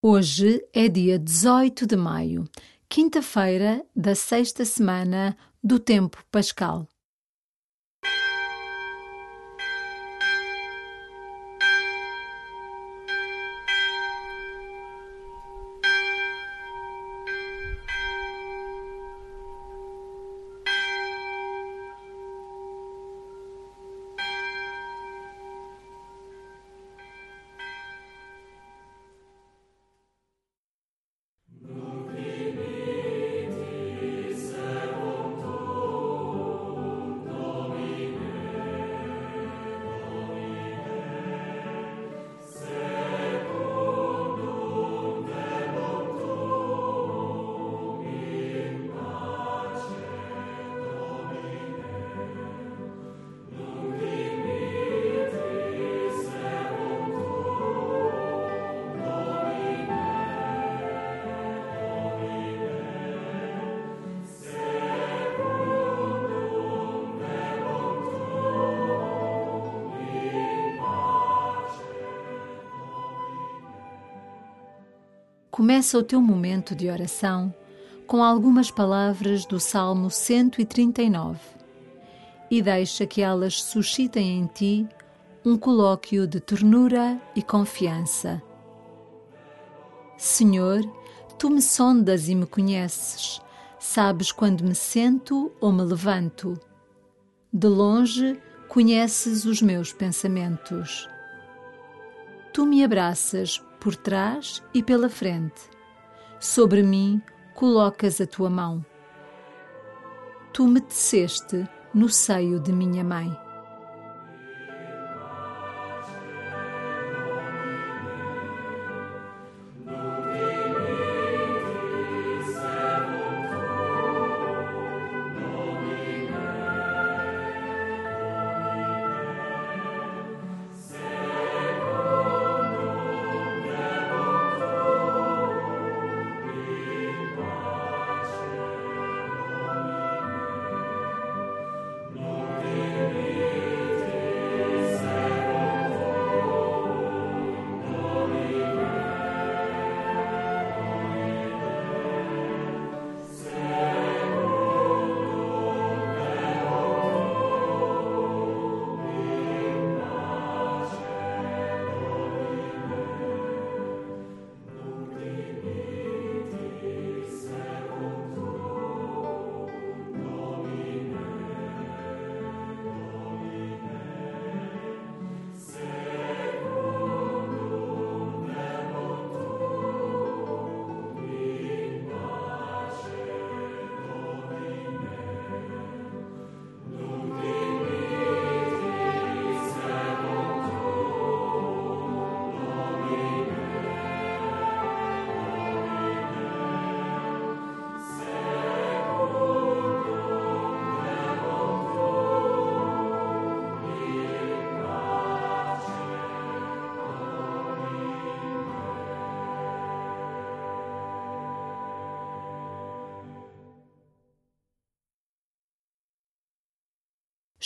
Hoje é dia 18 de maio, quinta-feira da sexta semana do Tempo Pascal. Começa o teu momento de oração com algumas palavras do Salmo 139 e deixa que elas suscitem em ti um colóquio de ternura e confiança. Senhor, tu me sondas e me conheces, sabes quando me sento ou me levanto. De longe conheces os meus pensamentos. Tu me abraças por trás e pela frente. Sobre mim colocas a tua mão. Tu me teceste no seio de minha mãe.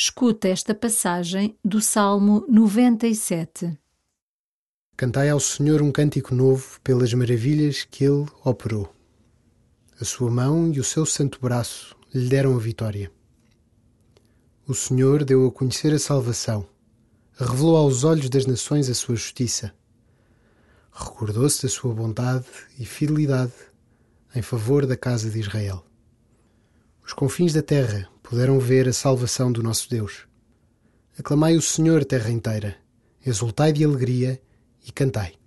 Escuta esta passagem do Salmo 97. Cantai ao Senhor um cântico novo pelas maravilhas que Ele operou. A sua mão e o seu santo braço lhe deram a vitória. O Senhor deu a conhecer a salvação, revelou aos olhos das nações a sua justiça. Recordou-se da sua bondade e fidelidade em favor da casa de Israel. Os confins da terra puderam ver a salvação do nosso Deus. Aclamai o Senhor, terra inteira, exultai de alegria e cantai.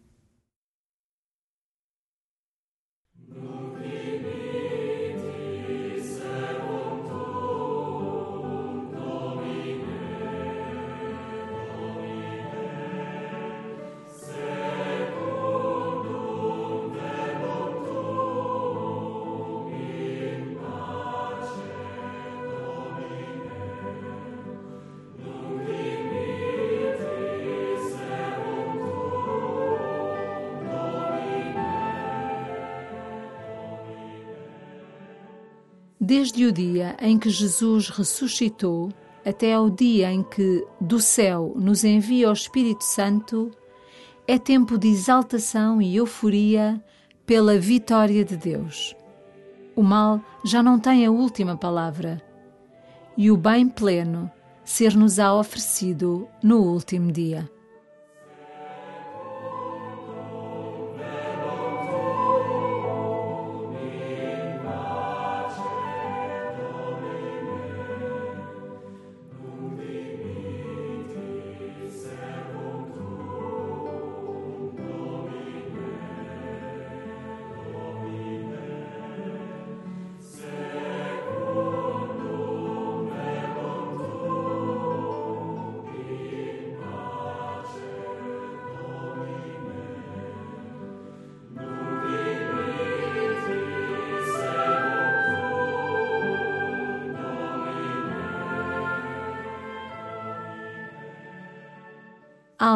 Desde o dia em que Jesus ressuscitou até ao dia em que do céu nos envia o Espírito Santo, é tempo de exaltação e euforia pela vitória de Deus. O mal já não tem a última palavra e o bem pleno ser-nos-á oferecido no último dia.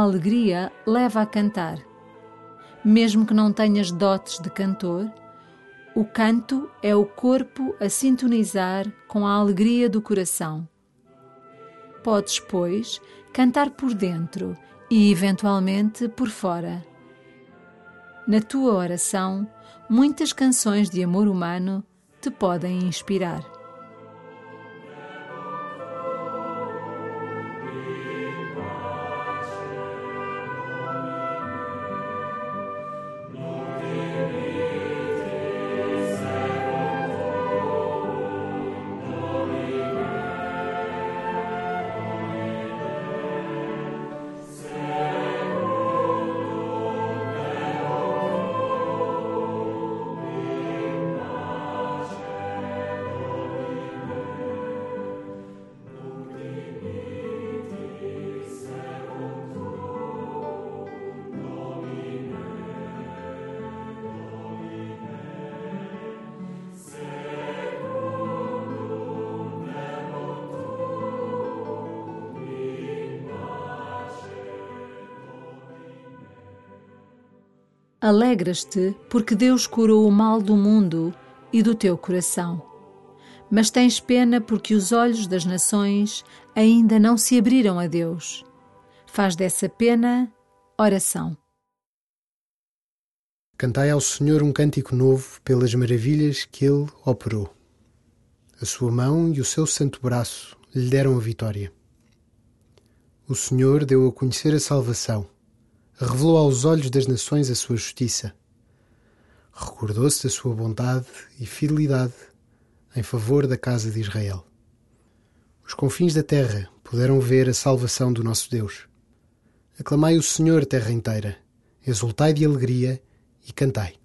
Alegria leva a cantar. Mesmo que não tenhas dotes de cantor, o canto é o corpo a sintonizar com a alegria do coração. Podes, pois, cantar por dentro e, eventualmente, por fora. Na tua oração, muitas canções de amor humano te podem inspirar. Alegras-te porque Deus curou o mal do mundo e do teu coração. Mas tens pena porque os olhos das nações ainda não se abriram a Deus. Faz dessa pena oração. Cantai ao Senhor um cântico novo pelas maravilhas que Ele operou. A sua mão e o seu santo braço lhe deram a vitória. O Senhor deu a conhecer a salvação revelou aos olhos das nações a sua justiça. Recordou-se da sua bondade e fidelidade em favor da casa de Israel. Os confins da terra puderam ver a salvação do nosso Deus. Aclamai o Senhor, terra inteira, exultai de alegria e cantai.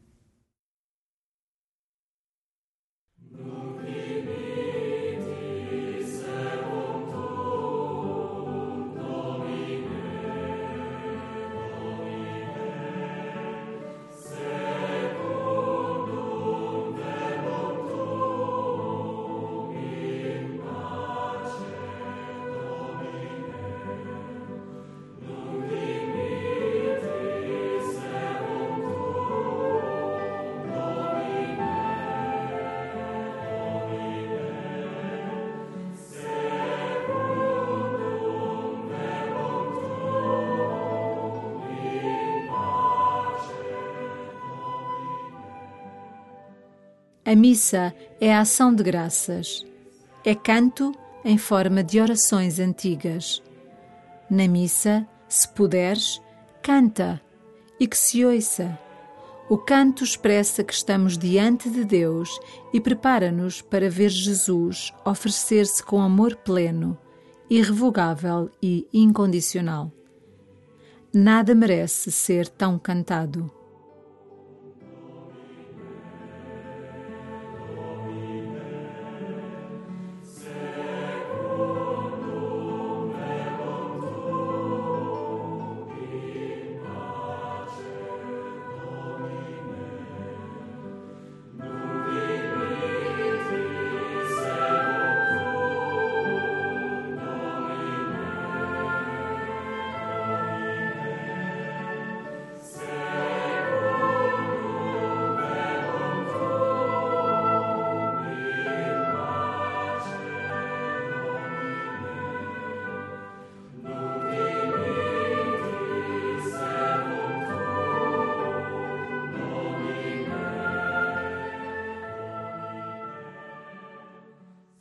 A missa é a ação de graças. É canto em forma de orações antigas. Na missa, se puderes, canta e que se ouça. O canto expressa que estamos diante de Deus e prepara-nos para ver Jesus oferecer-se com amor pleno, irrevogável e incondicional. Nada merece ser tão cantado.